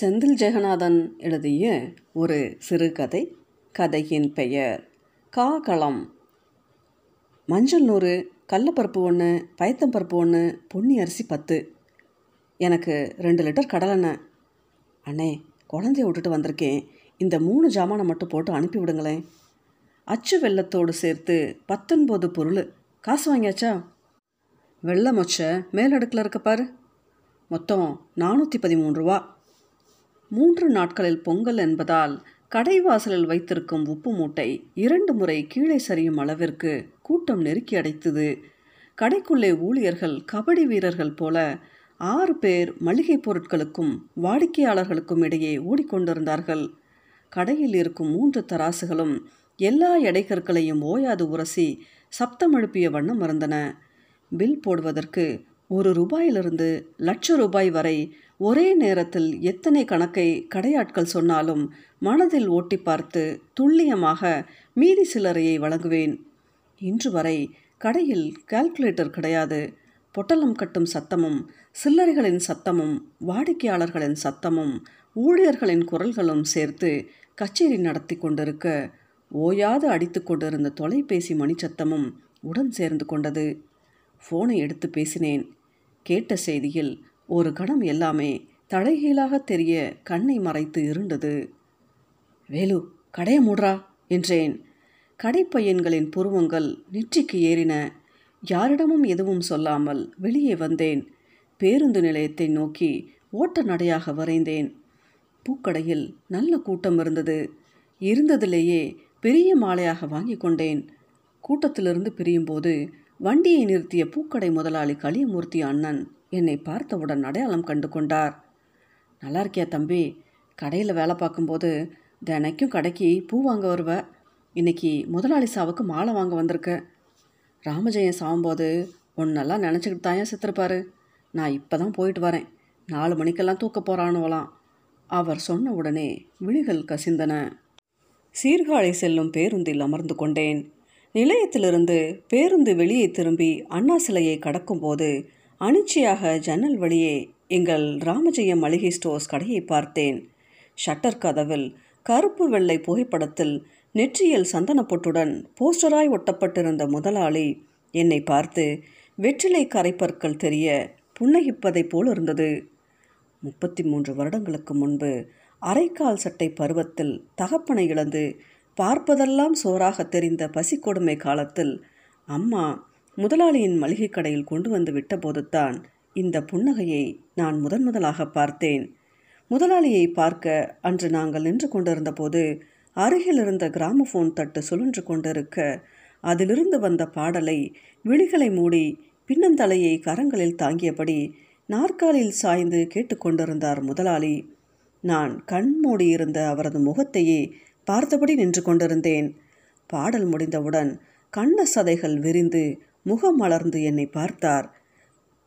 செந்தில் ஜெகநாதன் எழுதிய ஒரு சிறுகதை கதையின் பெயர் காகளம் மஞ்சள் நூறு கடலப்பருப்பு ஒன்று பயத்தம்பருப்பு ஒன்று பொன்னி அரிசி பத்து. எனக்கு ரெண்டு லிட்டர் கடலெண்ணெய் அண்ணே குழந்தைய விட்டுட்டு வந்திருக்கேன். இந்த மூணு ஜாமானை மட்டும் போட்டு அனுப்பி விடுங்களேன். அச்சு வெள்ளத்தோடு சேர்த்து பத்தொன்பது பொருள். காசு வாங்கியாச்சா? வெள்ளை மொச்சை மேலடுக்கில் இருக்க பாரு. மொத்தம் நானூற்றி பதிமூணு ரூபா. மூன்று நாட்களில் பொங்கல் என்பதால் கடைவாசலில் வைத்திருக்கும் உப்பு மூட்டை இரண்டு முறை கீழே சரியும் அளவிற்கு கூட்டம் நெருக்கி அடைத்தது. கடைக்குள்ளே ஊழியர்கள் கபடி வீரர்கள் போல ஆறு பேர் மளிகை பொருட்களுக்கும் வாடிக்கையாளர்களுக்கும் இடையே ஓடிக்கொண்டிருந்தார்கள். கடையில் இருக்கும் மூன்று தராசுகளும் எல்லா எடைகற்களையும் ஓயாது உரசி சப்தம் எழுப்பிய வண்ணம் இருந்தன. பில் போடுவதற்கு ஒரு ரூபாயிலிருந்து லட்ச ரூபாய் வரை ஒரே நேரத்தில் எத்தனை கணக்கை கடையாட்கள் சொன்னாலும் மனதில் ஓட்டி பார்த்து துல்லியமாக மீதி சில்லறையை வழங்குவேன். இன்று வரை கடையில் கால்குலேட்டர் கிடையாது. பொட்டலம் கட்டும் சத்தமும் சில்லறைகளின் சத்தமும் வாடிக்கையாளர்களின் சத்தமும் ஊழியர்களின் குரல்களும் சேர்த்து கச்சேரி நடத்தி கொண்டிருக்க ஓயாது அடித்து கொண்டிருந்த தொலைபேசி மணிச்சத்தமும் உடன் சேர்ந்து கொண்டது. ஃபோனை எடுத்து பேசினேன். கேட்ட செய்தியில் ஒரு கணம் எல்லாமே தலைகீழாக தெரிய கண்ணை மறைத்து இருண்டது வேலு கடைய மூடுறா? என்றேன். கடைப்பையன்களின் புருவங்கள் நெற்றிக்கு ஏறின. யாரிடமும் எதுவும் சொல்லாமல் வெளியே வந்தேன். பேருந்து நிலையத்தை நோக்கி ஓட்ட நடையாக வரைந்தேன். பூக்கடையில் நல்ல கூட்டம் இருந்தது. இருந்ததிலேயே பெரிய மாலையாக வாங்கி கொண்டேன். கூட்டத்திலிருந்து பிரியும்போது வண்டியை நிறுத்திய பூக்கடை முதலாளி களியமூர்த்தி அண்ணன் என்னை பார்த்தவுடன் அடையாளம் கண்டு கொண்டார். நல்லா இருக்கியா தம்பி? கடையில் வேலை பார்க்கும்போது தினைக்கும் கடைக்கு பூ வாங்க வருவ. இன்னைக்கு முதலாளி சாவுக்கு மாலை வாங்க வந்திருக்க. ராமஜெயம் சாவும்போது ஒன்னெல்லாம் நினச்சிக்கிட்டு தான் செத்துருப்பாரு? நான் இப்போ தான் போயிட்டு வரேன். நாலு மணிக்கெல்லாம் தூக்க போகிறானுவலாம் அவர் சொன்ன உடனே விழிகள் கசிந்தன. சீர்காழி செல்லும் பேருந்தில் அமர்ந்து கொண்டேன். நிலையத்திலிருந்து பேருந்து வெளியே திரும்பி அண்ணா சிலையை கடக்கும்போது அனிச்சையாக ஜன்னல் வழியே எங்கள் ராமஜெயம் மளிகை ஸ்டோர்ஸ் கடையை பார்த்தேன். ஷட்டர் கதவில் கருப்பு வெள்ளை புகைப்படத்தில் நெற்றியில் சந்தனப்பொட்டுடன் போஸ்டராய் ஒட்டப்பட்டிருந்த முதலாளி என்னை பார்த்து வெற்றிலை கரைப்பற்கள் தெரிய புன்னகிப்பதைப் போல் இருந்தது முப்பத்தி மூன்று வருடங்களுக்கு முன்பு அரைக்கால் சட்டை பருவத்தில் தகப்பனை இழந்து பார்ப்பதெல்லாம் சோறாக தெரிந்த பசிக்கொடுமை காலத்தில் அம்மா முதலாளியின் மளிகை கடையில் கொண்டு வந்து விட்டபோதுதான் இந்த புன்னகையை நான் முதன் முதலாக பார்த்தேன். முதலாளியை பார்க்க அன்று நாங்கள் நின்று கொண்டிருந்தபோது அருகில் இருந்த கிராமபோன் தட்டு சுழன்று கொண்டிருக்க அதிலிருந்து வந்த பாடலை விழிகளை மூடி பின்னந்தலையை கரங்களில் தாங்கியபடி நாற்காலில் சாய்ந்து கேட்டுக்கொண்டிருந்தார் முதலாளி. நான் கண் மூடியிருந்த அவரது முகத்தையே பார்த்தபடி நின்று கொண்டிருந்தேன். பாடல் முடிந்தவுடன் கண்ண சதைகள் விரிந்து முகம் மலர்ந்து என்னை பார்த்தார்.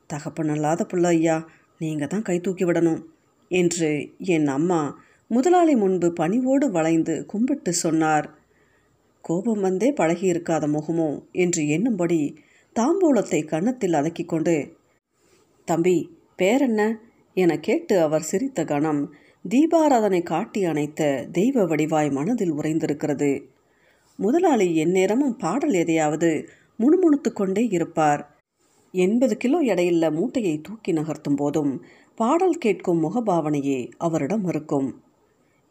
தகப்பனல்லாத புள்ள ஐயா நீங்கள் தான் கை தூக்கி விடணும் என்று என் அம்மா முதலாளி முன்பு பணிவோடு வளைந்து கும்பிட்டு சொன்னார். கோபம் வந்தே பழகியிருக்காத முகமோ என்று எண்ணும்படி தாம்பூலத்தை கன்னத்தில் அதக்கிக் கொண்டு தம்பி பேரென்ன? என கேட்டு அவர் சிரித்த கணம் தீபாராதனை காட்டி அணைத்த தெய்வ வடிவாய் மனதில் உறைந்திருக்கிறது. முதலாளி எந்நேரமும் பாடல் எதையாவது முணுமுணுத்து கொண்டே இருப்பார். எண்பது கிலோ எடையுள்ள மூட்டையை தூக்கி நகர்த்தும் போதும் பாடல் கேட்கும் முகபாவனையே அவரிடம் இருக்கும்.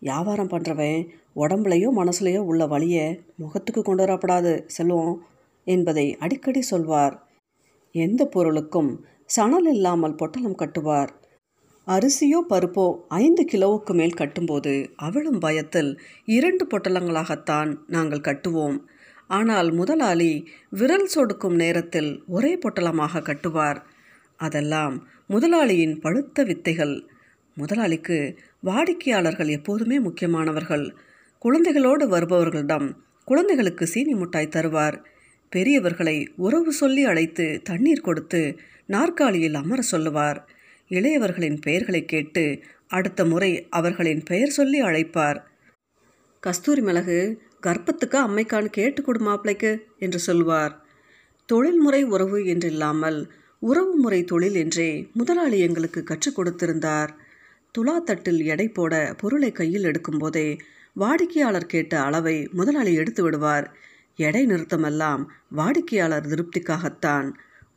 வியாபாரம் பண்ணுறவன் உடம்புலையோ மனசுலையோ உள்ள வழியை முகத்துக்கு கொண்டு வரப்படாது செல்வம் என்பதை அடிக்கடி சொல்வார். எந்த பொருளுக்கும் சணல் இல்லாமல் பொட்டலம் கட்டுவார். அரிசியோ பருப்போ ஐந்து கிலோவுக்கு மேல் கட்டும்போது அவளும் பயத்தில் இரண்டு பொட்டலங்களாகத்தான் நாங்கள் கட்டுவோம். ஆனால் முதலாளி விரல் சொடுக்கும் நேரத்தில் ஒரே பொட்டலமாக கட்டுவார். அதெல்லாம் முதலாளியின் பழுத்த வித்தைகள். முதலாளிக்கு வாடிக்கையாளர்கள் எப்போதுமே முக்கியமானவர்கள். குழந்தைகளோடு வருபவர்களிடம் குழந்தைகளுக்கு சீனி முட்டாய் தருவார். பெரியவர்களை உறவு சொல்லி அழைத்து தண்ணீர் கொடுத்து நாற்காலியில் அமர சொல்லுவார். இளையவர்களின் பெயர்களை கேட்டு அடுத்த முறை அவர்களின் பெயர் சொல்லி அழைப்பார். கஸ்தூரி மிளகு கர்ப்பத்துக்கு அம்மைக்கான்னு கேட்டு கொடு மாப்பிளைக்கு என்று சொல்வார் தொழில்முறை உறவு என்றில்லாமல் உறவு முறை தொழில் என்றே முதலாளி எங்களுக்கு கற்றுக் கொடுத்திருந்தார். துலாத்தட்டில் எடை போட பொருளை கையில் எடுக்கும்போதே வாடிக்கையாளர் கேட்ட அளவை முதலாளி எடுத்து விடுவார். எடை நிறுத்தமெல்லாம் வாடிக்கையாளர் திருப்திக்காகத்தான்.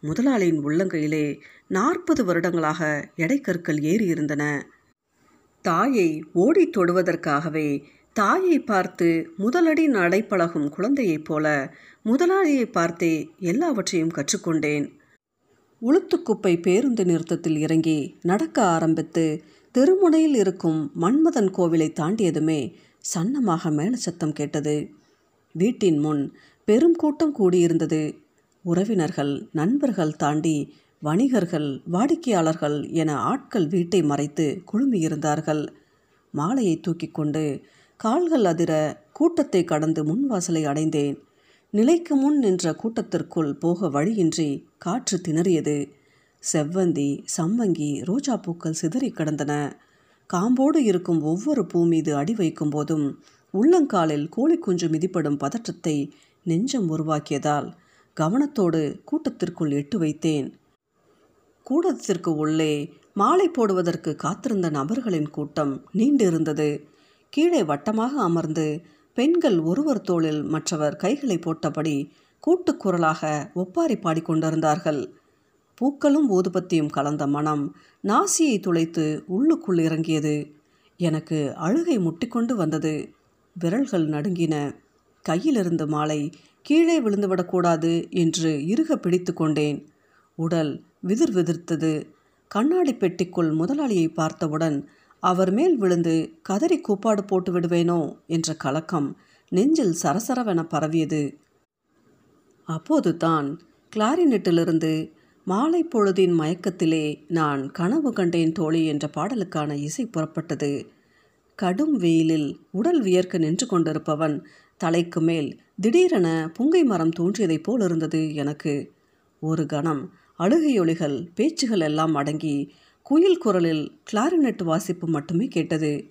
முதலாளியின் உள்ளங்கையிலே நாற்பது வருடங்களாக எடைக்கற்கள் ஏறி இருந்தன தாயை ஓடித் தொடுவதற்காகவே தாயை பார்த்து முதலடி நடைப்பழகும் குழந்தையைப் போல முதலாளியை பார்த்தே எல்லாவற்றையும் கற்றுக்கொண்டேன். உளுத்துக்குப்பை பேருந்து நிறுத்தத்தில் இறங்கி நடக்க ஆரம்பித்து தெருமுனையில் இருக்கும் மன்மதன் கோவிலை தாண்டியதுமே சன்னமாக மேல சத்தம் கேட்டது. வீட்டின் முன் பெரும் கூட்டம் கூடியிருந்தது. உறவினர்கள் நண்பர்கள் தாண்டி வணிகர்கள் வாடிக்கையாளர்கள் என ஆட்கள் வீட்டை மறைத்து குழுமியிருந்தார்கள். மாலையை தூக்கி கொண்டு கால்கள் அதிர கூட்டத்தை கடந்து முன்வாசலை அடைந்தேன். நிலைக்கு முன் நின்ற கூட்டத்திற்குள் போக வழியின்றி காற்று திணறியது. செவ்வந்தி சம்மங்கி ரோஜா பூக்கள் சிதறி கிடந்தன. காம்போடு இருக்கும் ஒவ்வொரு பூ மீது அடி வைக்கும் போதும் உள்ளங்காலில் கோழி குஞ்சு மிதிப்படும் பதற்றத்தை நெஞ்சம் உருவாக்கியதால் கவனத்தோடு கூட்டத்திற்குள் எட்டு வைத்தேன். கூட்டத்திற்கு உள்ளே மாலை போடுவதற்கு காத்திருந்த நபர்களின் கூட்டம் நீண்டிருந்தது. கீழே வட்டமாக அமர்ந்து பெண்கள் ஒருவர் தோளில் மற்றவர் கைகளை போட்டபடி கூட்டுக்குரலாக ஒப்பாரி பாடிக்கொண்டிருந்தார்கள் பூக்களும் ஊதுபத்தியும் கலந்த மனம் நாசியை துளைத்து உள்ளுக்குள் இறங்கியது. எனக்கு அழுகை முட்டிக்கொண்டு வந்தது. விரல்கள் நடுங்கின. கையிலிருந்து மாலை கீழே விழுந்துவிடக்கூடாது என்று இறுக பிடித்து கொண்டேன். உடல் விதிர் விதிர்த்தது. கண்ணாடி பெட்டிக்குள் முதலாளியை பார்த்தவுடன் அவர் மேல் விழுந்து கதறி கூப்பாடு போட்டு விடுவேனோ என்ற கலக்கம் நெஞ்சில் சரசரவென பரவியது. அப்போது தான் கிளாரினெட்டிலிருந்து மாலை பொழுதின் மயக்கத்திலே நான் கனவு கண்டேன் தோழி என்ற பாடலுக்கான இசை புறப்பட்டது. கடும் வெயிலில் உடல் வியர்க்க நின்று கொண்டிருப்பவன் தலைக்கு மேல் திடீரென புங்கை மரம் தோன்றியதைப் போல் இருந்தது எனக்கு. ஒரு கணம் அழுகையொலிகள் பேச்சுகள் எல்லாம் அடங்கி குயில் குரலில் கிளாரினெட் வாசிப்பு மட்டுமே கேட்டது.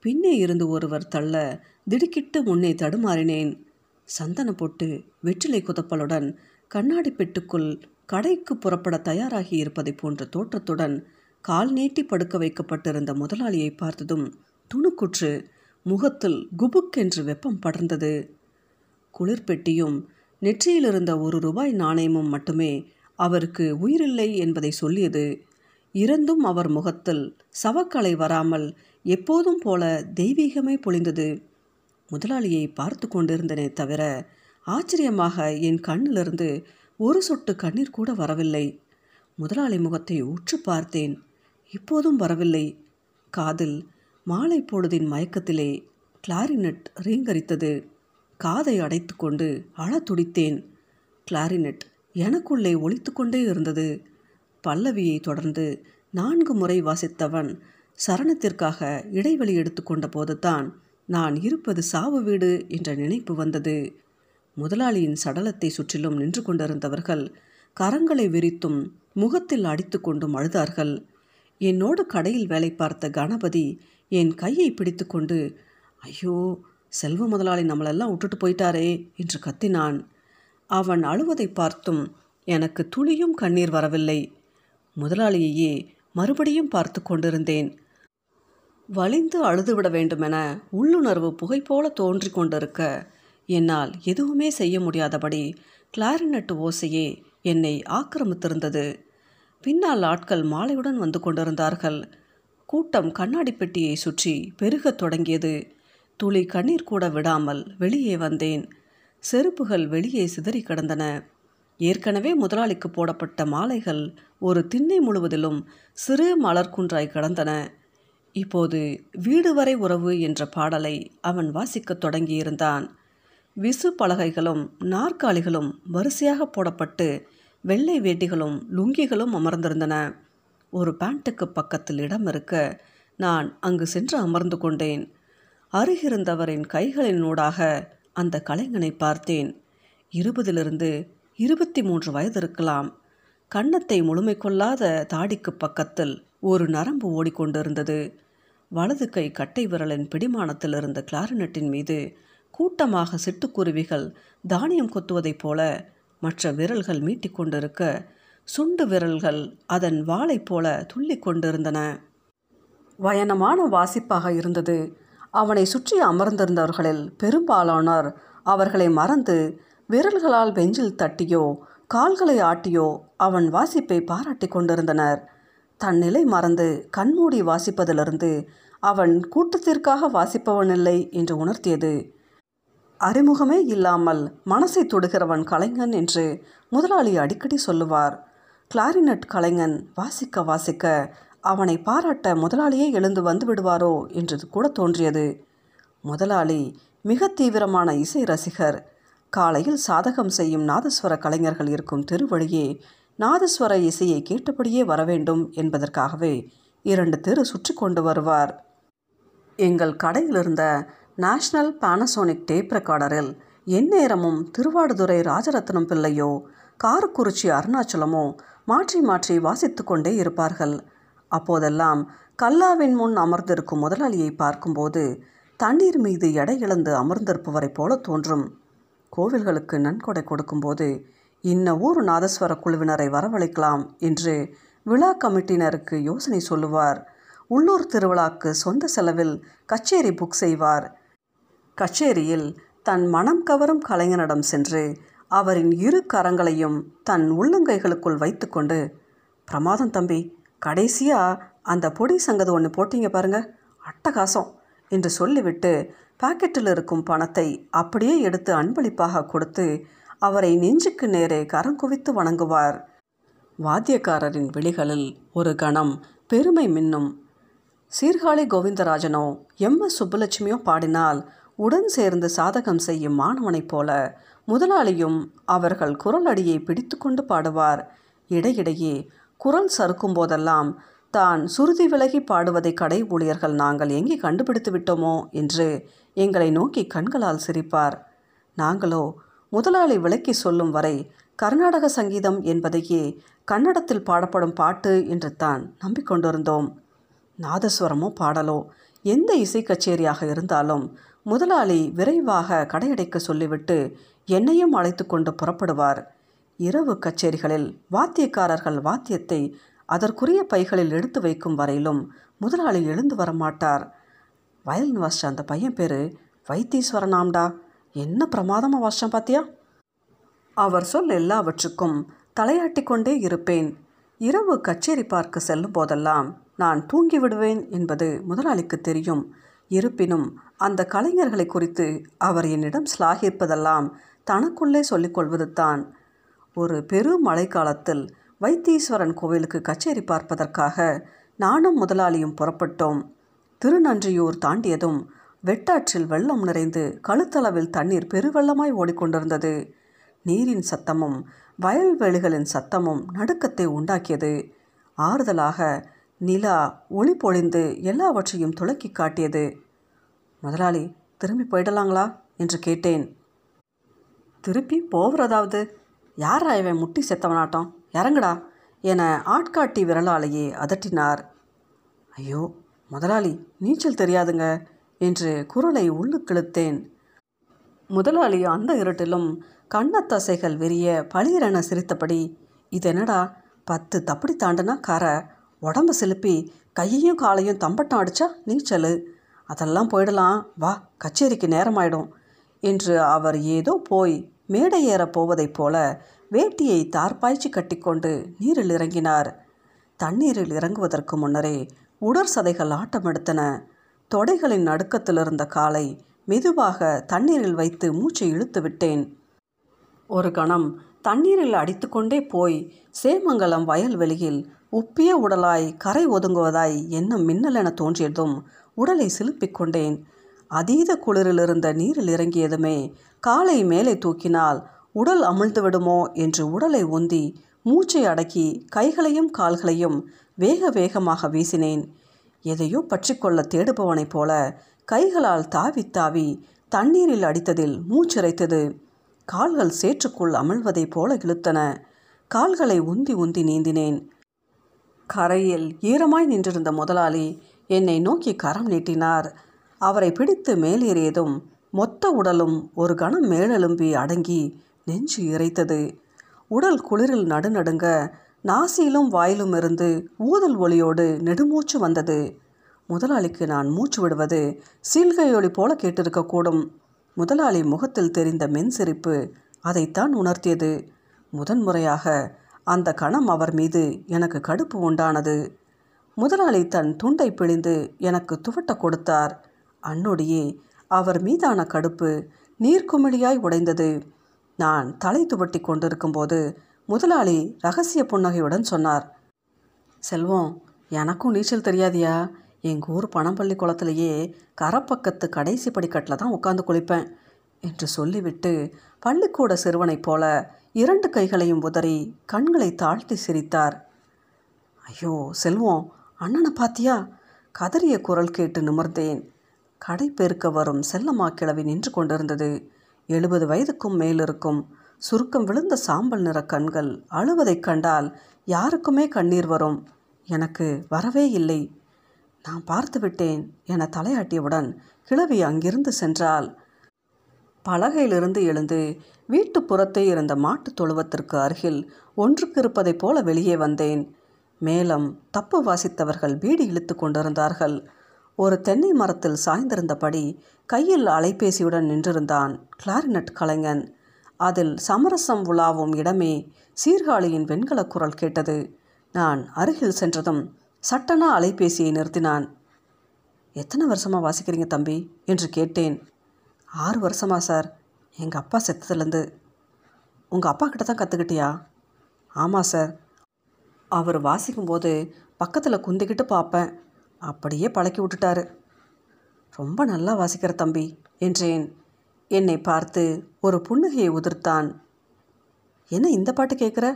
பின்னே இருந்து ஒருவர் தள்ள திடுக்கிட்டு முன்னே தடுமாறினேன். சந்தன போட்டு வெற்றிலை குதப்பலுடன் கண்ணாடி பெட்டுக்குள் கடைக்கு புறப்பட தயாராகி இருப்பதை போன்ற தோற்றத்துடன் கால் நீட்டி படுக்க வைக்கப்பட்டிருந்த முதலாளியை பார்த்ததும் துணுக்குற்று முகத்தில் குபுக் என்று வெப்பம் படர்ந்தது. குளிர்பெட்டியும் நெற்றியில் இருந்த ஒரு ரூபாய் நாணயமும் மட்டுமே அவருக்கு உயிரில்லை என்பதை சொல்லியது. இருந்தும் அவர் முகத்தில் சவக்கலை வராமல் எப்போதும் போல தெய்வீகமே பொழிந்தது. முதலாளியை பார்த்து கொண்டிருந்தனே தவிர ஆச்சரியமாக என் கண்ணிலிருந்து ஒரு சொட்டு கண்ணீர் கூட வரவில்லை. முதலாளி முகத்தை உற்று பார்த்தேன். இப்போதும் வரவில்லை. காதில் மாலை பொழுதின் மயக்கத்திலே கிளாரினட் ரீங்கரித்தது. காதை அடைத்து கொண்டு அழ துடித்தேன். கிளாரினட் எனக்குள்ளே ஒழித்து கொண்டே இருந்தது. பல்லவியை தொடர்ந்து நான்கு முறை வாசித்தவன் சரணத்திற்காக இடைவெளி எடுத்துக்கொண்ட போதுதான் நான் இருப்பது சாவு வீடு என்ற நினைப்பு வந்தது. முதலாளியின் சடலத்தை சுற்றிலும் நின்று கொண்டிருந்தவர்கள் கரங்களை விரித்தும் முகத்தில் அடித்து கொண்டும் அழுதார்கள். என்னோடு கடையில் வேலை பார்த்த கணபதி என் கையை பிடித்துக்கொண்டு ஐயோ செல்வ முதலாளி நம்மளெல்லாம் விட்டுட்டு போயிட்டாரே என்று கத்தினான். அவன் அழுவதை பார்த்தும் எனக்கு துளியும் கண்ணீர் வரவில்லை. முதலாளியையே மறுபடியும் பார்த்து கொண்டிருந்தேன். வலிந்து அழுதுவிட வேண்டுமென உள்ளுணர்வு புகை போல தோன்றி கொண்டிருக்க என்னால் எதுவுமே செய்ய முடியாதபடி கிளாரினட் ஓசையே என்னை ஆக்கிரமித்திருந்தது. பின்னால் ஆட்கள் மாலையுடன் வந்து கொண்டிருந்தார்கள். கூட்டம் கண்ணாடி பெட்டியை சுற்றி பெருகத் தொடங்கியது. துளி கண்ணீர் கூட விடாமல் வெளியே வந்தேன். செருப்புகள் வெளியே சிதறி கிடந்தன. ஏற்கனவே முதலாளிக்கு போடப்பட்ட மாலைகள் ஒரு திண்ணை முழுவதிலும் சிறு மலர்குன்றாய் கடந்தன. இப்போது வீடு வரை உறவு என்ற பாடலை அவன் வாசிக்கத் தொடங்கியிருந்தான். விசு பலகைகளும் நாற்காலிகளும் வரிசையாக போடப்பட்டு வெள்ளை வேட்டிகளும் லுங்கிகளும் அமர்ந்திருந்தன. ஒரு பேண்ட்டுக்கு பக்கத்தில் இடம் இருக்க நான் அங்கு சென்று அமர்ந்து கொண்டேன். அருகிருந்தவரின் கைகளினூடாக அந்த கலைஞனை பார்த்தேன். இருபதிலிருந்து இருபத்தி மூன்று வயது இருக்கலாம் கன்னத்தை முழுமை கொள்ளாத தாடிக்கு பக்கத்தில் ஒரு நரம்பு ஓடிக்கொண்டிருந்தது. வலது கை கட்டை விரலின் பிடிமானத்தில் இருந்த கிளாரினட்டின் மீது கூட்டமாக சிட்டுக்குருவிகள் தானியம் கொத்துவதைப் போல மற்ற விரல்கள் மீட்டிக்கொண்டிருக்க சுண்டு விரல்கள் அதன் வாளைப் போல துள்ளி கொண்டிருந்தன. வயனமான வாசிப்பாக இருந்தது. அவனை சுற்றி அமர்ந்திருந்தவர்களில் பெரும்பாலானோர் அவர்களை மறந்து விரல்களால் பெஞ்சில் தட்டியோ கால்களை ஆட்டியோ அவன் வாசிப்பை பாராட்டி கொண்டிருந்தனர். தன் நிலை மறந்து கண்மூடி வாசிப்பதிலிருந்து அவன் கூட்டத்திற்காக வாசிப்பவனில்லை என்று உணர்த்தியது. அறிமுகமே இல்லாமல் மனசை தொடுகிறவன் கலைஞன் என்று முதலாளி அடிக்கடி சொல்லுவார். கிளாரினட் கலைஞன் வாசிக்க வாசிக்க அவனை பாராட்ட முதலாளியே எழுந்து வந்து விடுவாரோ என்று கூட தோன்றியது. முதலாளி மிக தீவிரமான இசை ரசிகர். காலையில் சாதகம் செய்யும் நாதஸ்வர கலைஞர்கள் இருக்கும் திருவழியே நாதஸ்வர இசையை கேட்டபடியே வரவேண்டும் என்பதற்காகவே இரண்டு தெரு சுற்றி கொண்டு வருவார். எங்கள் கடையில் இருந்த நேஷ்னல் பானசோனிக் டேப் ரெக்கார்டரில் எந்நேரமும் திருவாடுதுறை ராஜரத்னம் பிள்ளையோ காரக்குறிச்சி அருணாச்சலமோ மாற்றி மாற்றி வாசித்து கொண்டே இருப்பார்கள். அப்போதெல்லாம் கல்லாவின் முன் அமர்ந்திருக்கும் முதலாளியை பார்க்கும்போது தண்ணீர் மீது எடை இழந்து அமர்ந்திருப்பவரைப் போல தோன்றும். கோவில்களுக்கு நன்கொடை கொடுக்கும்போது இன்ன ஊர் நாதஸ்வர குழுவினரை வரவழைக்கலாம் என்று விழா கமிட்டியினருக்கு யோசனை சொல்லுவார். உள்ளூர் திருவிழாக்கு சொந்த செலவில் கச்சேரி புக் செய்வார். கச்சேரியில் தன் மனம் கவரும் கலைஞனிடம் சென்று அவரின் இரு கரங்களையும் தன் உள்ளங்கைகளுக்குள் வைத்துக்கொண்டு பிரமாதம் தம்பி கடைசியாக அந்த பொடி சங்கது ஒன்று போட்டீங்க பாருங்க அட்டகாசம் என்று சொல்லிவிட்டு பாக்கெட்டில் இருக்கும் பணத்தை அப்படியே எடுத்து அன்பளிப்பாக கொடுத்து அவரை நெஞ்சுக்கு நேரே கரங்குவித்து வணங்குவார். வாத்தியக்காரரின் விழிகளில் ஒரு கணம் பெருமை மின்னும். சீர்காழி கோவிந்தராஜனோ எம். எஸ். சுப்புலட்சுமியோ பாடினால் உடன் சேர்ந்து சாதகம் செய்யும் மாணவனைப் போல முதலாளியும் அவர்கள் குரல் அடியை பிடித்து கொண்டு பாடுவார். இடையிடையே குரல் சறுக்கும் போதெல்லாம் தான் சுருதி விலகி பாடுவதை கடை ஊழியர்கள் நாங்கள் எங்கே கண்டுபிடித்து விட்டோமோ என்று எங்களை நோக்கி கண்களால் சிரிப்பார். நாங்களோ முதலாளி விளக்கி சொல்லும் வரை கர்நாடக சங்கீதம் என்பதையே கன்னடத்தில் பாடப்படும் பாட்டு என்று தான் நம்பிக்கொண்டிருந்தோம். நாதஸ்வரமோ பாடலோ எந்த இசை கச்சேரியாக இருந்தாலும் முதலாளி விரைவாக கடையடைக்க சொல்லிவிட்டு என்னையும் அழைத்து கொண்டு புறப்படுவார். இரவு கச்சேரிகளில் வாத்தியக்காரர்கள் வாத்தியத்தை அதற்குரிய பைகளில் எடுத்து வைக்கும் வரையிலும் முதலாளி எழுந்து வரமாட்டார். வயலின் வாசிச்ச அந்த பையன் பேர் வைத்தீஸ்வரனாம்டா. என்ன பிரமாதமாக வாசிச்சான் பாத்தியா? அவர் சொல் எல்லாவற்றுக்கும் தலையாட்டி கொண்டே இருப்பேன். இரவு கச்சேரி பார்க்க செல்லும் போதெல்லாம் நான் தூங்கி விடுவேன் என்பது முதலாளிக்கு தெரியும். இருப்பினும் அந்த கலைஞர்களை குறித்து அவர் என்னிடம் ஸ்லாகிப்பதெல்லாம் தனக்குள்ளே சொல்லிக்கொள்வது தான். ஒரு பெரு மழைக்காலத்தில் வைத்தீஸ்வரன் கோவிலுக்கு கச்சேரி பார்ப்பதற்காக நானும் முதலாளியும் புறப்பட்டோம். திருநன்றியூர் தாண்டியதும் வெட்டாற்றில் வெள்ளம் நிறைந்து கழுத்தளவில் தண்ணீர் பெருவெள்ளமாய் ஓடிக்கொண்டிருந்தது. நீரின் சத்தமும் வயல்வெளிகளின் சத்தமும் நடுக்கத்தை உண்டாக்கியது. ஆறுதலாக நிலா ஒளி பொழிந்து எல்லாவற்றையும் துளக்கி காட்டியது. முதலாளி திரும்பி போயிடலாங்களா? என்று கேட்டேன். திருப்பி போகிறதாவது யாரா இவன் முட்டி செத்தவனாட்டம்? இறங்குடா என ஆட்காட்டி விரலாலேயே அதட்டினார். ஐயோ முதலாளி நீச்சல் தெரியாதுங்க என்று குரலை உள்ளுக்கிழுத்தேன். முதலாளி அந்த இருட்டிலும் கண்ணத்தசைகள் விரிய பளிரென சிரித்தபடி இது என்னடா பத்து தப்படி தாண்டுனா கரை உடம்பு சிலுப்பி கையையும் காலையும் தம்பட்டம் அடிச்சா நீச்சல். அதெல்லாம் போயிடலாம் வா கச்சேரிக்கு நேரமாயிடும் என்று அவர் ஏதோ போய் மேடை ஏறப் போவதைப் போல வேட்டியை தார்பாய்ச்சி கட்டிக்கொண்டு நீரில் இறங்கினார். தண்ணீரில் இறங்குவதற்கு முன்னரே உடற் சதைகள் ஆட்டமெடுத்தன. தொடைகளின் நடுக்கத்தில் இருந்த காலை மெதுவாக தண்ணீரில் வைத்து மூச்சை இழுத்து விட்டேன். ஒரு கணம் தண்ணீரில் அடித்துக்கொண்டே போய் சேமங்கலம் வயல்வெளியில் உப்பிய உடலாய் கரை ஒதுங்குவதாய் எண்ணம் மின்னலென தோன்றியதும் உடலை சிலுப்பிக் கொண்டேன். அதீத குளிரிலிருந்த நீரில் இறங்கியதுமே காலை மேலே தூக்கினால் உடல் அமிழ்ந்துவிடுமோ என்று உடலை உந்தி மூச்சை அடக்கி கைகளையும் கால்களையும் வேக வேகமாக வீசினேன். எதையோ பற்றிக்கொள்ள தேடுபவனைப் போல கைகளால் தாவி தாவி தண்ணீரில் அடித்ததில் மூச்சிறைத்தது கால்கள் சேற்றுக்குள் அமிழ்வதைப் போல இழுத்தன. கால்களை உந்தி உந்தி நீந்தினேன். கரையில் ஈரமாய் நின்றிருந்த முதலாளி என்னை நோக்கி கரம் நீட்டினார். அவரை பிடித்து மேலேறியதும் மொத்த உடலும் ஒரு கணம் மேலெலும்பி அடங்கி நெஞ்சு இறைத்தது. உடல் குளிரில் நடுநடுங்க நாசியிலும் வாயிலும் இருந்து ஊதல் ஒளியோடு நெடுமூச்சு வந்தது. முதலாளிக்கு நான் மூச்சு விடுவது சீல்கையொலி போல கேட்டிருக்கக்கூடும். முதலாளி முகத்தில் தெரிந்த மென்சிரிப்பு அதைத்தான் உணர்த்தியது. முதன்முறையாக அந்த கணம் அவர் மீது எனக்கு கடுப்பு உண்டானது. முதலாளி தன் துண்டை பிழிந்து எனக்கு துவட்ட கொடுத்தார். அன்னொடியே அவர் மீதான கடுப்பு நீர்க்குமிழியாய் உடைந்தது. நான் தலை துவட்டி கொண்டிருக்கும்போது முதலாளி ரகசிய புன்னகையுடன் சொன்னார். செல்வம் எனக்கும் நீச்சல் தெரியாதியா? எங்கள் ஊர் பணம்பள்ளி குளத்திலேயே கரப்பக்கத்து கடைசி படிக்கட்டில் தான் உட்காந்து குளிப்பேன் என்று சொல்லிவிட்டு பள்ளிக்கூட சிறுவனைப் போல இரண்டு கைகளையும் உதறி கண்களை தாழ்த்தி சிரித்தார். ஐயோ செல்வம் அண்ணனை பாத்தியா? கதறிய குரல் கேட்டு நிமிர்ந்தேன். கடை பெருக்க வரும் செல்லம்மா கிழவி நின்று கொண்டிருந்தது. எழுபது வயதுக்கும் மேலிருக்கும். சுருக்கம் விழுந்த சாம்பல் நிற கண்கள் அழுவதைக் கண்டால் யாருக்குமே கண்ணீர் வரும். எனக்கு வரவே இல்லை. நான் பார்த்து விட்டேன் என தலையாட்டியவுடன் கிழவி அங்கிருந்து சென்றால் பலகையிலிருந்து எழுந்து வீட்டு புறத்தே இருந்த மாட்டுத் தொழுவத்திற்கு அருகில் ஒன்றுக்கு இருப்பதைப் போல வெளியே வந்தேன். மேலும் தப்பு வாசித்தவர்கள் பீடி இழுத்து கொண்டிருந்தார்கள். ஒரு தென்னை மரத்தில் சாய்ந்திருந்தபடி கையில் அலைபேசியுடன் நின்றிருந்தான் கிளாரினட் கலைஞன். அதில் சமரசம் உலாவும் இடமே சீர்காழியின் வெண்கலக் குரல் கேட்டது. நான் அருகில் சென்றதும் சட்டனா அலைபேசியை நிறுத்தினான். எத்தனை வருஷமாக வாசிக்கிறீங்க தம்பி? என்று கேட்டேன். ஆறு வருஷமா சார். எங்கள் அப்பா செத்ததுலேருந்து. உங்கள் அப்பா கிட்ட தான் கற்றுக்கிட்டியா ஆமாம் சார். அவர் வாசிக்கும்போது பக்கத்தில் குந்திக்கிட்டு பார்ப்பேன் அப்படியே பழக்கி விட்டுட்டாரு. ரொம்ப நல்லா வாசிக்கிற தம்பி என்றேன். என்னை பார்த்து ஒரு புன்னகையை உதிர்த்தான். என்ன இந்த பாட்டு கேட்குற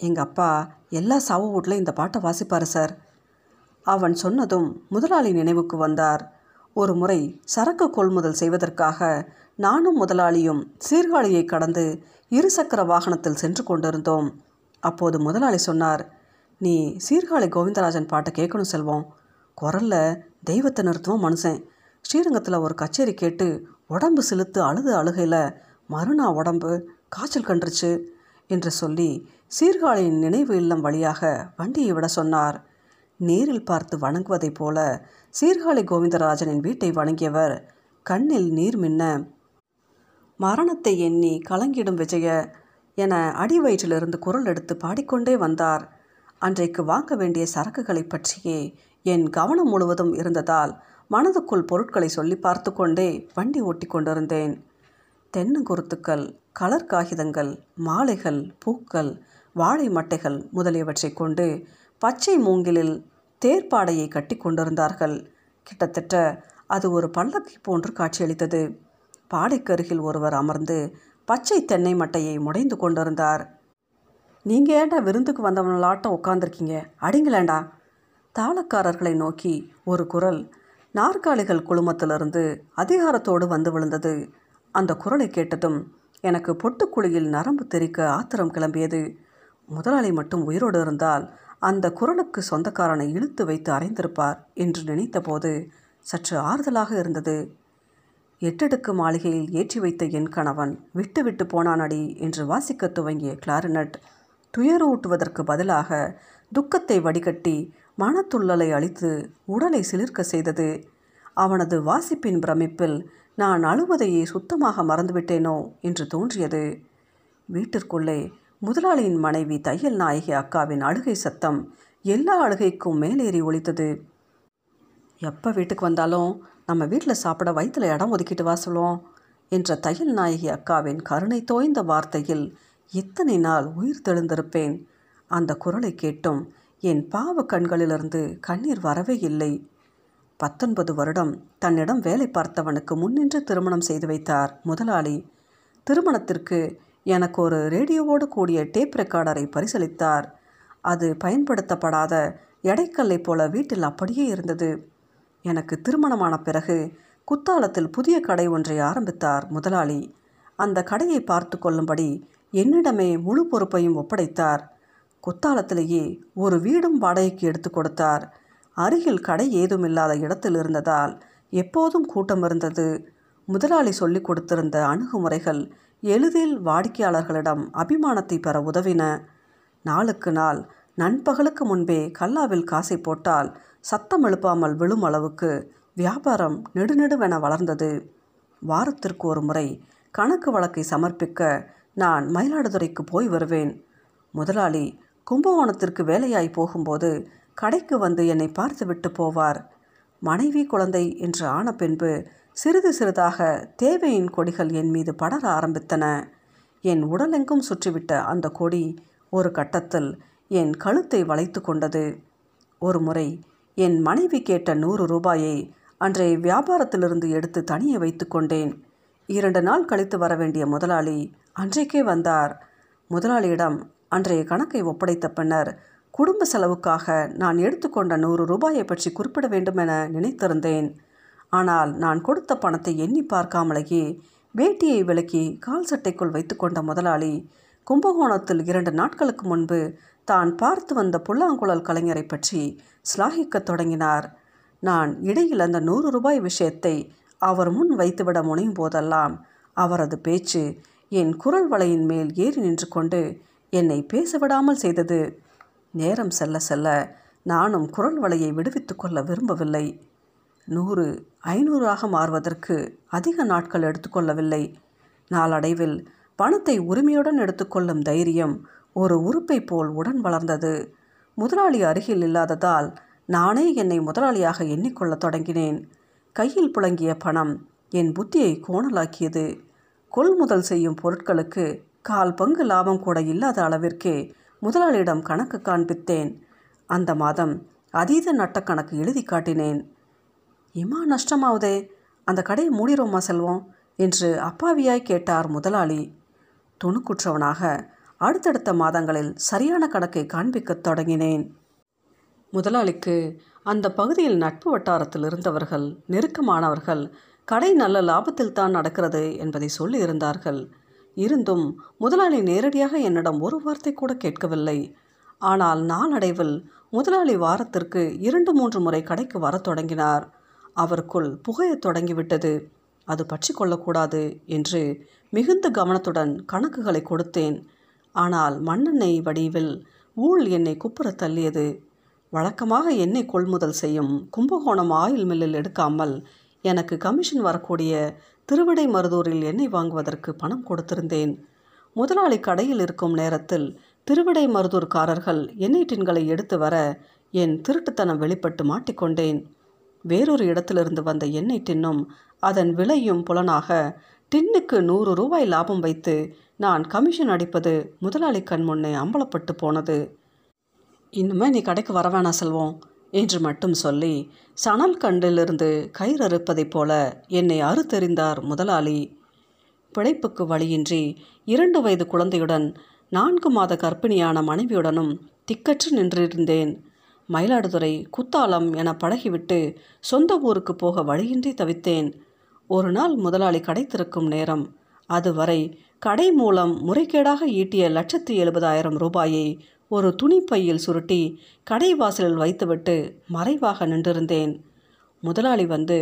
எங்கள் அப்பா எல்லா சாவு வீட்லையும் இந்த பாட்டை வாசிப்பார் சார். அவன் சொன்னதும் முதலாளி நினைவுக்கு வந்தார். ஒரு முறை சரக்கு கொள்முதல் செய்வதற்காக நானும் முதலாளியும் சீர்காழியை கடந்து இருசக்கர வாகனத்தில் சென்று கொண்டிருந்தோம். அப்போது முதலாளி சொன்னார் நீ சீர்காழி கோவிந்தராஜன் பாட்டை கேட்கணும் செல்வம். குரல்ல தெய்வத்தை நிறுத்துவோம் மனுஷன் ஸ்ரீரங்கத்தில் ஒரு கச்சேரி கேட்டு உடம்பு செலுத்து அழுது அழுகையில் மறுநா உடம்பு? காய்ச்சல் கண்டுருச்சு? என்று சொல்லி சீர்காழியின் நினைவு இல்லம் வழியாக வண்டியை விட சொன்னார். நேரில் பார்த்து வணங்குவதைப் போல சீர்காழி கோவிந்தராஜனின் வீட்டை வணங்கியவர் கண்ணில் நீர் மின்ன மரணத்தை எண்ணி கலங்கிடும் விஜய என அடி வயிற்றிலிருந்து குரல் எடுத்து பாடிக்கொண்டே வந்தார். அன்றைக்கு வாங்க வேண்டிய சரக்குகளை பற்றியே என் கவனம் முழுவதும் இருந்ததால் மனதுக்குள் பொருட்களை சொல்லி பார்த்து கொண்டே வண்டி ஓட்டி கொண்டிருந்தேன் தென்னங்குருத்துக்கள் கலர் காகிதங்கள் மாலைகள் பூக்கள் வாழை மட்டைகள் முதலியவற்றை கொண்டு பச்சை மூங்கிலில் தேர்ப்பாடையை கட்டி கொண்டிருந்தார்கள். கிட்டத்தட்ட அது ஒரு பல்லக்கை போன்று காட்சியளித்தது. பாடைக்கருகில் ஒருவர் அமர்ந்து பச்சை தென்னை மட்டையை முடைந்து கொண்டிருந்தார். நீங்கள் ஏன்டா விருந்துக்கு வந்தவங்களாட்டம் உட்காந்துருக்கீங்க அடிங்களேண்டா தாளக்காரர்களை நோக்கி ஒரு குரல் நாற்காலிகள் குழுமத்திலிருந்து அதிகாரத்தோடு வந்து விழுந்தது. அந்த குரலை கேட்டதும் எனக்கு பொட்டுக்குழியில் நரம்பு தெறிக்க ஆத்திரம் கிளம்பியது. முதலாளி மட்டும் உயிரோடு இருந்தால் அந்த குரலுக்கு சொந்தக்காரனை இழுத்து வைத்து அறைந்திருப்பார் என்று நினைத்தபோது சற்று ஆறுதலாக இருந்தது. எட்டடுக்கு மாளிகையில் ஏற்றி வைத்த என் கணவன் விட்டு விட்டு அடி என்று வாசிக்க துவங்கிய கிளாரினட் துயரூட்டுவதற்கு பதிலாக துக்கத்தை வடிகட்டி மனத்துள்ளலை அழித்து உடலை சிலிர்க்க செய்தது. அவனது வாசிப்பின் பிரமிப்பில் நான் அழுவதையே சுத்தமாக மறந்துவிட்டேனோ என்று தோன்றியது. வீட்டிற்குள்ளே முதலாளியின் மனைவி தையல் நாயகி அக்காவின் அழுகை சத்தம் எல்லா அழுகைக்கும் மேலேறி ஒழித்தது எப்போ வீட்டுக்கு வந்தாலும் நம்ம வீட்டில் சாப்பிட வயிற்றில் இடம் ஒதுக்கிட்டு வா சொல்லுவோம் என்ற தையல் நாயகி அக்காவின் கருணை தோய்ந்த வார்த்தையில் எத்தனை நாள் உயிர் தெழுந்திருப்பேன்? அந்த குரலை கேட்டும் என் பாவ கண்களிலிருந்து கண்ணீர் வரவே இல்லை. பத்தொன்பது வருடம் தன்னிடம் வேலை பார்த்தவனுக்கு முன்னின்று திருமணம் செய்து வைத்தார் முதலாளி. திருமணத்திற்கு எனக்கு ஒரு ரேடியோவோடு கூடிய டேப் ரெக்கார்டரை பரிசளித்தார். அது பயன்படுத்தப்படாத எடைக்கல்லை போல வீட்டில் அப்படியே இருந்தது. எனக்கு திருமணமான பிறகு குத்தாலத்தில் புதிய கடை ஒன்றை ஆரம்பித்தார் முதலாளி. அந்த கடையை பார்த்து கொள்ளும்படி என்னிடமே முழு பொறுப்பையும் ஒப்படைத்தார். குத்தாலத்திலேயே ஒரு வீடும் வாடகைக்கு எடுத்து கொடுத்தார். அருகில் கடை ஏதும் இல்லாத இடத்தில் இருந்ததால் எப்போதும் கூட்டம் இருந்தது. முதலாளி சொல்லிக் கொடுத்திருந்த அணுகுமுறைகள் எளிதில் வாடிக்கையாளர்களிடம் அபிமானத்தை பெற உதவின. நாளுக்கு நாள் நண்பகலுக்கு முன்பே கல்லாவில் காசை போட்டால் சத்தம் எழுப்பாமல் விழும் அளவுக்கு வியாபாரம் நெடுநெடுவென வளர்ந்தது. வாரத்திற்கு ஒரு முறை கணக்கு வழக்கை சமர்ப்பிக்க நான் மயிலாடுதுறைக்கு போய் வருவேன். முதலாளி கும்பகோணத்திற்கு வேலையாய் போகும்போது கடைக்கு வந்து என்னை பார்த்துவிட்டு போவார். மனைவி குழந்தை என்று ஆன பின்பு சிறிது சிறிதாக தேவையின் கொடிகள் என் மீது படர ஆரம்பித்தன. என் உடலெங்கும் சுற்றிவிட்ட அந்த கொடி ஒரு கட்டத்தில் என் கழுத்தை வளைத்து கொண்டது. ஒரு முறை என் மனைவி கேட்ட நூறு ரூபாயை அன்றைய வியாபாரத்திலிருந்து எடுத்து தனியே வைத்து கொண்டேன். இரண்டு நாள் கழித்து வர வேண்டிய முதலாளி அன்றைக்கே வந்தார். முதலாளியிடம் அன்றைய கணக்கை ஒப்படைத்த பின்னர் குடும்ப செலவுக்காக நான் எடுத்துக்கொண்ட நூறு ரூபாயை பற்றி குறிப்பிட வேண்டும் என நினைத்திருந்தேன். ஆனால் நான் கொடுத்த பணத்தை எண்ணி பார்க்காமலேயே வேட்டியை விலக்கி கால் சட்டைக்குள் வைத்துக்கொண்ட முதலாளி கும்பகோணத்தில் இரண்டு நாட்களுக்கு முன்பு தான் பார்த்து வந்த புல்லாங்குழல் கலைஞரை பற்றி சிலாகிக்கத் தொடங்கினார். நான் இடையில் அந்த நூறு ரூபாய் விஷயத்தை அவர் முன் வைத்துவிட முனையும் போதெல்லாம் அவரது பேச்சு என் குரல் வலையின் மேல் ஏறி நின்று கொண்டு என்னை பேசவிடாமல் செய்தது. நேரம் செல்ல செல்ல நானும் குரல் வலையை விடுவித்து கொள்ள விரும்பவில்லை. நூறு ஐநூறாக மாறுவதற்கு அதிக நாட்கள் எடுத்துக்கொள்ளவில்லை நாளடைவில் பணத்தை உரிமையுடன் எடுத்துக்கொள்ளும் தைரியம் ஒரு உறுப்பை போல் உடன் வளர்ந்தது. முதலாளி அருகில் இல்லாததால் நானே என்னை முதலாளியாக எண்ணிக்கொள்ளத் தொடங்கினேன். கையில் புழங்கிய பணம் என் புத்தியை கோணலாக்கியது. கொள்முதல் செய்யும் பொருட்களுக்கு கால் பங்கு லாபம் கூட இல்லாத அளவிற்கே முதலாளியிடம் கணக்கு காண்பித்தேன். அந்த மாதம் அதீத நட்டக்கணக்கு எழுதி காட்டினேன். இம்மா நஷ்டமாவுதே? அந்த கடையை மூடிரோமா செல்வோம்? என்று அப்பாவியாய் கேட்டார் முதலாளி. துணுக்குற்றவனாக அடுத்தடுத்த மாதங்களில் சரியான கணக்கை காண்பிக்கத் தொடங்கினேன். முதலாளிக்கு அந்த பகுதியில் நட்பு வட்டாரத்தில் இருந்தவர்கள் நெருக்கமானவர்கள் கடை நல்ல லாபத்தில் தான் நடக்கிறது என்பதை சொல்லியிருந்தார்கள். இருந்தும் முதலாளி நேரடியாக என்னிடம் ஒரு வார்த்தை கூட கேட்கவில்லை. ஆனால் நாளடைவில் முதலாளி வாரத்திற்கு இரண்டு மூன்று முறை கடைக்கு வரத் தொடங்கினார். அவருக்குள் புகையத் தொடங்கிவிட்டது. அது பற்றி கொள்ளக்கூடாது என்று மிகுந்த கவனத்துடன் கணக்குகளை கொடுத்தேன். ஆனால் மண்ணெண்ணெய் வடிவில் ஊழ் என்னை குப்புற தள்ளியது. வழக்கமாக எண்ணெய் கொள்முதல் செய்யும் கும்பகோணம் ஆயில் மில்லில் எடுக்காமல் எனக்கு கமிஷன் வரக்கூடிய திருவிடை மருதூரில் எண்ணெய் வாங்குவதற்கு பணம் கொடுத்திருந்தேன். முதலாளி கடையில் இருக்கும் நேரத்தில் திருவிடை மருதூர்காரர்கள் எண்ணெய் டின்களை எடுத்து வர என் திருட்டுத்தனம் வெளிப்பட்டு மாட்டிக்கொண்டேன். வேறொரு இடத்திலிருந்து வந்த எண்ணெய் டின்னும் அதன் விலையும் புலனாக டின்னுக்கு நூறு ரூபாய் லாபம் வைத்து நான் கமிஷன் அடிப்பது முதலாளி கண் முன்னே அம்பலப்பட்டு போனது. இன்னுமே நீ கடைக்கு வர வேணாம் செல்வம். என்று மட்டும் சொல்லி சணல் கண்டிலிருந்து கயிறு அறுப்பதைப் போல என்னை அறுத்தெறிந்தார் முதலாளி. பிழைப்புக்கு வழியின்றி இரண்டு வயது குழந்தையுடன் நான்கு மாத கர்ப்பிணியான மனைவியுடனும் திக்கற்று நின்றிருந்தேன். மயிலாடுதுறை குத்தாலம் என பழகிவிட்டு சொந்த ஊருக்கு போக வழியின்றி தவித்தேன். ஒரு நாள் முதலாளி கடை திறக்கும் நேரம். அதுவரை கடை மூலம் முறைகேடாக ஈட்டிய லட்சத்தி எழுபதாயிரம் ரூபாயை ஒரு துணிப்பையில் சுருட்டி கடை வாசலில் வைத்துவிட்டு மறைவாக நின்றிருந்தேன். முதலாளி வந்து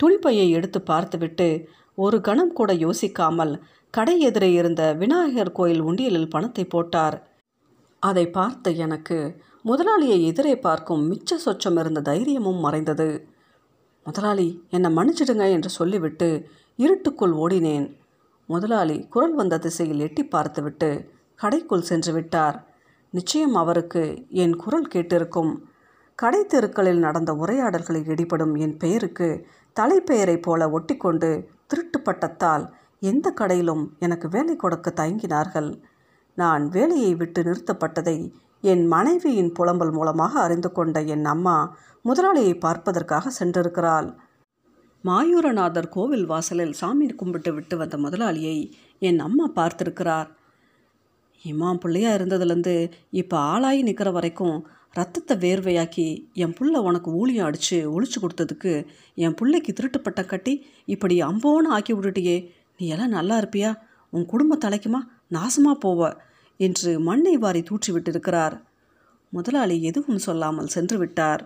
துணிப்பையை எடுத்து பார்த்துவிட்டு ஒரு கணம் கூட யோசிக்காமல் கடை எதிரே இருந்த விநாயகர் கோயில் உண்டியலில் பணத்தை போட்டார். அதை பார்த்த எனக்கு முதலாளியை எதிரே பார்க்கும் மிச்ச சொச்சம் இருந்த தைரியமும் மறைந்தது. முதலாளி என்னை மன்னிச்சிடுங்க என்று சொல்லிவிட்டு இருட்டுக்குள் ஓடினேன். முதலாளி குரல் வந்த திசையில் எட்டி பார்த்துவிட்டு கடைக்குள் சென்று விட்டார். நிச்சயம் அவருக்கு என் குரல் கேட்டிருக்கும். கடை தெருக்களில் நடந்த உரையாடல்களில் இடிபடும் என் பெயருக்கு தலைப்பெயரைப் போல ஒட்டிக்கொண்டு திருட்டு பட்டத்தால் எந்த கடையிலும் எனக்கு வேலை கொடுக்க தயங்கினார்கள். நான் வேலையை விட்டு நிறுத்தப்பட்டதை என் மனைவியின் புலம்பல் மூலமாக அறிந்து கொண்ட என் அம்மா முதலாளியை பார்ப்பதற்காக சென்றிருக்கிறாள். மாயூரநாதர் கோவில் வாசலில் சாமி கும்பிட்டு விட்டு வந்த முதலாளியை என் அம்மா பார்த்திருக்கிறார். இம்மா பிள்ளையா இருந்ததுலேருந்து இப்போ ஆளாகி நிற்கிற வரைக்கும் ரத்தத்தை வேர்வையாக்கி என் புள்ள உனக்கு ஊழியம் அடித்து ஒழிச்சு கொடுத்ததுக்கு என் பிள்ளைக்கு திருட்டுப்பட்ட கட்டி இப்படி அம்போன்னு ஆக்கி விட்டுட்டியே நீ எல்லாம் நல்லா இருப்பியா? உன் குடும்ப தலைக்குமா நாசமாக போவ? என்று மண்ணை வாரி தூற்றி விட்டிருக்கிறார். முதலாளி எதுவும் சொல்லாமல் சென்று விட்டார்.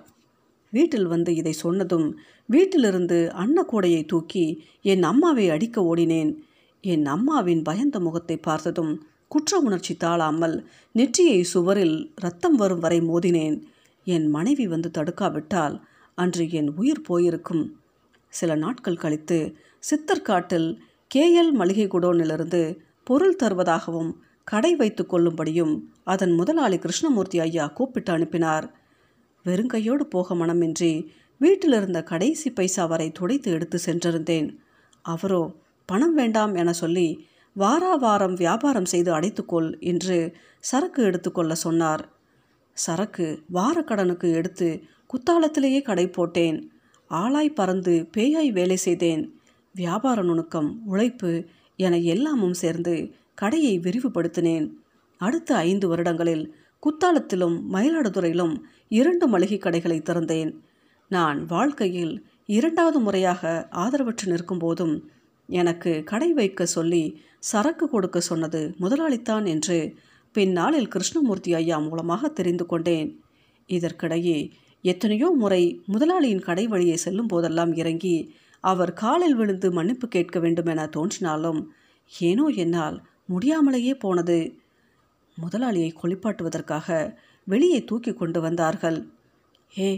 வீட்டில் வந்து இதை சொன்னதும் வீட்டிலிருந்து அன்னக்கூடையை தூக்கி என் அம்மாவை அடிக்க ஓடினேன். என் அம்மாவின் பயந்த முகத்தை பார்த்ததும் குற்ற உணர்ச்சி தாழாமல் நெற்றியை சுவரில் ரத்தம் வரும் வரை மோதினேன். என் மனைவி வந்து தடுக்காவிட்டால் அன்று என் உயிர் போயிருக்கும். சில நாட்கள் கழித்து சித்தர்காட்டில் கேஎல் மளிகை குடோனிலிருந்து பொருள் தருவதாகவும் கடை வைத்து கொள்ளும்படியும் அதன் முதலாளி கிருஷ்ணமூர்த்தி ஐயா கூப்பிட்டு அனுப்பினார். வெறுங்கையோடு போக மனமின்றி வீட்டிலிருந்த கடைசி பைசா வரை துடைத்து எடுத்து சென்றிருந்தேன். அவரோ பணம் வேண்டாம் என சொல்லி வாரா வாரம் வியாபாரம் செய்து அடைத்துக்கொள் என்று சரக்கு எடுத்துக்கொள்ள சொன்னார். சரக்கு வாரக்கடனுக்கு எடுத்து குத்தாலத்திலேயே கடை போட்டேன். ஆளாய் பறந்து பேயாய் வேலை செய்தேன். வியாபார நுணுக்கம் உழைப்பு என எல்லாமும் சேர்ந்து கடையை விரிவுபடுத்தினேன். அடுத்த ஐந்து வருடங்களில் குத்தாலத்திலும் மயிலாடுதுறையிலும் இரண்டு மளிகை கடைகளை திறந்தேன். நான் வாழ்க்கையில் இரண்டாவது முறையாக ஆதரவற்று நிற்கும் போதும் எனக்கு கடை வைக்க சொல்லி சரக்கு கொடுக்க சொன்னது முதலாளித்தான் என்று பின்னாளில் கிருஷ்ணமூர்த்தி ஐயா மூலமாக தெரிந்து கொண்டேன். இதற்கிடையே எத்தனையோ முறை முதலாளியின் கடை வழியே செல்லும் போதெல்லாம் இறங்கி அவர் காலில் விழுந்து மன்னிப்பு கேட்க வேண்டுமென தோன்றினாலும் ஏனோ என்னால் முடியாமலேயே போனது. முதலாளியை கொளிப்பாட்டுவதற்காக வெளியே தூக்கி கொண்டு வந்தார்கள். ஏ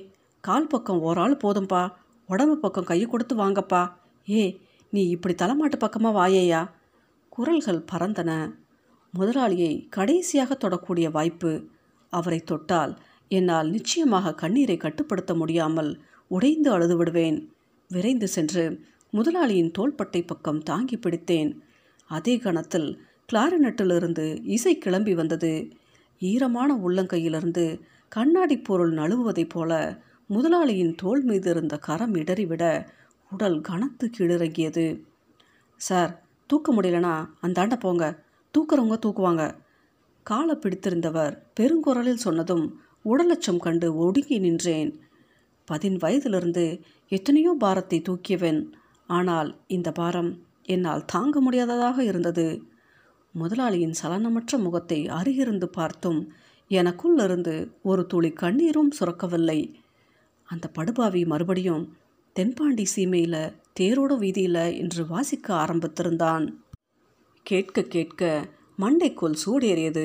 கால் பக்கம் ஓராள் போதும்பா உடம்பு பக்கம் கையை கொடுத்து வாங்கப்பா. ஏ நீ இப்படி தலைமாட்டு பக்கமாக வாயையா? குரல்கள் பறந்தன. முதலாளியை கடைசியாக தொடக்கூடிய வாய்ப்பு. அவரை தொட்டால் என்னால் நிச்சயமாக கண்ணீரை கட்டுப்படுத்த முடியாமல் உடைந்து அழுது விடுவேன் விரைந்து சென்று முதலாளியின் தோள்பட்டை பக்கம் தாங்கி பிடித்தேன். அதே கணத்தில் கிளாரினட்டிலிருந்து இசை கிளம்பி வந்தது. ஈரமான உள்ளங்கையிலிருந்து கண்ணாடி பொருள் நழுவுவதைப் போல முதலாளியின் தோள் மீது இருந்த கரம் இடறிவிட உடல் கனத்து கீழிறங்கியது. சார் தூக்க முடியலனா அந்தாண்ட போங்க. தூக்குறவங்க தூக்குவாங்க. காலை பிடித்திருந்தவர் பெருங்குரலில் சொன்னதும் உடலச்சம் கண்டு ஒடுங்கி நின்றேன். பதின் வயதிலிருந்து எத்தனையோ பாரத்தை தூக்கியவன். ஆனால் இந்த பாரம் என்னால் தாங்க முடியாததாக இருந்தது. முதலாளியின் சலனமற்ற முகத்தை அருகிருந்து பார்த்தும் எனக்குள்ளிருந்து ஒரு துளி கண்ணீரும் சுரக்கவில்லை. அந்த படுபாவி மறுபடியும் தென்பாண்டி சீமையில் தேரோட வீதியில் என்று வாசிக்க ஆரம்பித்திருந்தான். கேட்க கேட்க மண்டைக்கோல் சூடேறியது.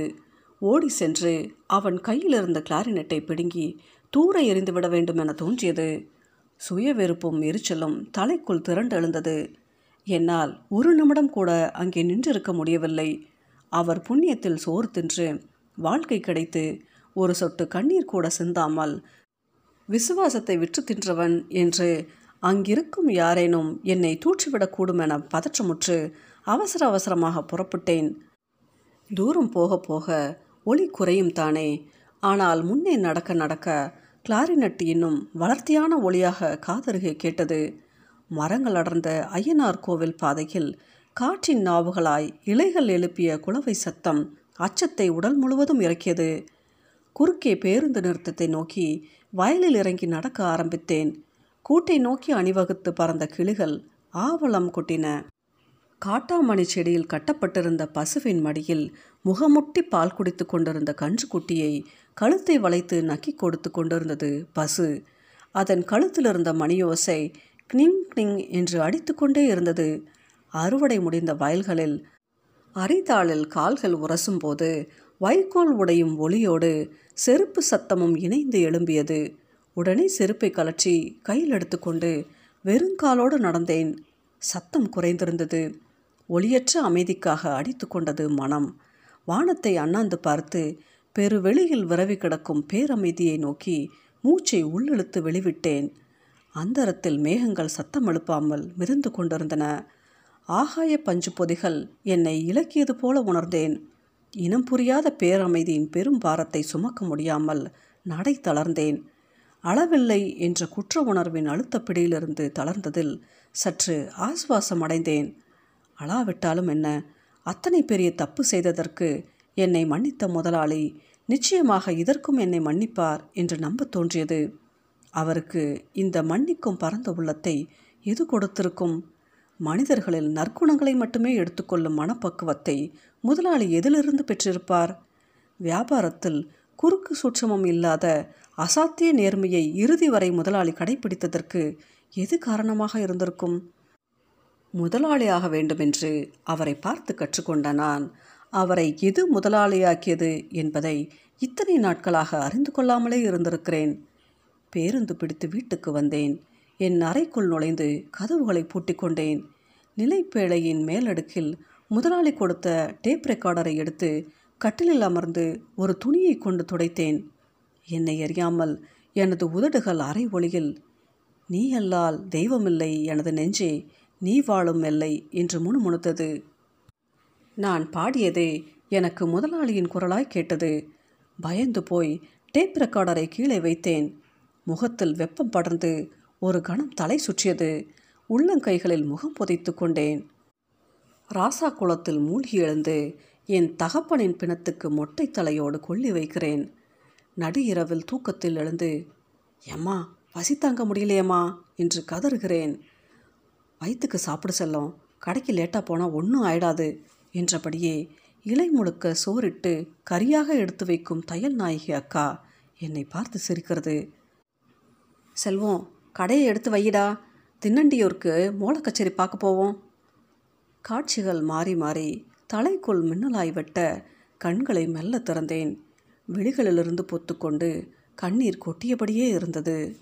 ஓடி சென்று அவன் கையில் இருந்த கிளாரினட்டை பிடுங்கி தூர எறிந்து விட வேண்டும் என தோன்றியது. சுய வெறுப்பும் எரிச்சலும் தலைக்குள் திரண்டு எழுந்தது. என்னால் ஒரு நிமிடம் கூட அங்கே நின்றிருக்க முடியவில்லை. அவர் புண்ணியத்தில் சோறு தின்று வாழ்க்கை கிடைத்து ஒரு சொட்டு கண்ணீர் கூட சிந்தாமல் விசுவாசத்தை விற்று தின்றவன் என்று அங்கிருக்கும் யாரேனும் என்னை தூற்றிவிடக்கூடும் என பதற்றமுற்று அவசர அவசரமாக புறப்பட்டேன். தூரம் போக போக ஒளி குறையும் தானே. ஆனால் முன்னே நடக்க நடக்க கிளாரினட் இன்னும் வளர்த்தியான ஒளியாக காதருகே கேட்டது. மரங்கள் அடர்ந்த ஐயனார் கோவில் பாதையில் காற்றின் நாவுகளாய் இலைகள் எழுப்பிய குளவை சத்தம் அச்சத்தை உடல் முழுவதும் இறக்கியது. குறுக்கே பேருந்து நிறுத்தத்தை நோக்கி வயலில் இறங்கி நடக்க ஆரம்பித்தேன். கூட்டை நோக்கி அணிவகுத்து பறந்த கிளிகள் ஆவலம் கொட்டின. காட்டாமணி செடியில் கட்டப்பட்டிருந்த பசுவின் மடியில் முகமுட்டி பால் குடித்து கொண்டிருந்த கன்றுக்குட்டியை கழுத்தை வளைத்து நக்கி கொடுத்து கொண்டிருந்தது பசு. அதன் கழுத்தில் இருந்த மணியோசை கிளிங் கிளிங் என்று அடித்துக்கொண்டே இருந்தது. அறுவடை முடிந்த வயல்களில் அரிதாளில் கால்கள் உரசும்போது வைக்கோல் உடையும் ஒளியோடு செருப்பு சத்தமும் இணைந்து எழும்பியது. உடனே செருப்பை கலற்றி கையில் எடுத்துக்கொண்டு வெறுங்காலோடு நடந்தேன். சத்தம் குறைந்திருந்தது. ஒளியற்ற அமைதிக்காக அடித்து கொண்டது மனம். வானத்தை அண்ணாந்து பார்த்து பெருவெளியில் விரவி கிடக்கும் பேரமைதியை நோக்கி மூச்சை உள்ளிழுத்து வெளிவிட்டேன். அந்தரத்தில் மேகங்கள் சத்தம் எழுப்பாமல் மிதந்து கொண்டிருந்தன. ஆகாய பஞ்சு பொதிகள் என்னை இலக்கியது போல உணர்ந்தேன். இனம் புரியாத பேரமைதியின் பெரும் பாரத்தை சுமக்க முடியாமல் நடை தளர்ந்தேன். அளவில்லை என்ற குற்ற உணர்வின் அழுத்த பிடியிலிருந்து தளர்ந்ததில் சற்று ஆசுவாசம் அடைந்தேன் அழாவிட்டாலும் என்ன? அத்தனை பெரிய தப்பு செய்ததற்கு என்னை மன்னித்த முதலாளி நிச்சயமாக இதற்கும் என்னை மன்னிப்பார் என்று நம்ப தோன்றியது. அவருக்கு இந்த மன்னிக்கும் பரந்த உள்ளத்தை எது கொடுத்திருக்கும்? மனிதர்களில் நற்குணங்களை மட்டுமே எடுத்துக்கொள்ளும் மனப்பக்குவத்தை முதலாளி எதிலிருந்து பெற்றிருப்பார்? வியாபாரத்தில் குறுக்கு சூட்சமம் இல்லாத அசாத்திய நேர்மையை இறுதி வரை முதலாளி கடைபிடித்ததற்கு எது காரணமாக இருந்திருக்கும்? முதலாளியாக வேண்டுமென்று அவரை பார்த்து கற்றுக்கொண்ட நான் அவரை எது முதலாளியாக்கியது என்பதை இத்தனை நாட்களாக அறிந்து கொள்ளாமலே இருந்திருக்கிறேன். பேருந்து பிடித்து வீட்டுக்கு வந்தேன். என் அறைக்குள் நுழைந்து கதவுகளை பூட்டிக் கொண்டேன். நிலைப்பேழையின் மேலடுக்கில் முதலாளி கொடுத்த டேப் ரெக்கார்டரை எடுத்து கட்டிலில் அமர்ந்து ஒரு துணியை கொண்டு துடைத்தேன். என்னை அறியாமல் எனது உதடுகள் அரை ஒளியில் நீ அல்லால் தெய்வமில்லை எனது நெஞ்சே நீ வாழும் இல்லை என்று முணுமுணுத்தது. நான் பாடியதே எனக்கு முதலாளியின் குரலாய் கேட்டது. பயந்து போய் டேப் ரெக்கார்டரை கீழே வைத்தேன். முகத்தில் வெப்பம் படர்ந்து ஒரு கணம் தலை சுற்றியது. உள்ளங்கைகளில் முகம் புதைத்து கொண்டேன். ராசா குளத்தில் மூழ்கி எழுந்து என் தகப்பனின் பிணத்துக்கு மொட்டை தலையோடு கொள்ளி வைக்கிறேன். நடு இரவில் தூக்கத்தில் எழுந்து எம்மா பசி தாங்க முடியலையம்மா? என்று கதறுகிறேன். வயிற்றுக்கு சாப்பிட செல்லும். கடைக்கு லேட்டாக போனால் ஒன்றும் ஆயிடாது என்றபடியே இலை முழுக்க சோறிட்டு கரியாக எடுத்து வைக்கும் தையல் நாயகி அக்கா என்னை பார்த்து சிரிக்கிறது. செல்வம் கடையை எடுத்து வையிடா. தின்னண்டியூருக்கு மோளக்கச்சேரி பார்க்க போவோம். காட்சிகள் மாறி மாறி தலைக்குள் மின்னலாய் வெட்ட கண்களை மெல்ல திறந்தேன். விழிகளிலிருந்து பொத்துக்கொண்டு கண்ணீர் கொட்டியபடியே இருந்தது.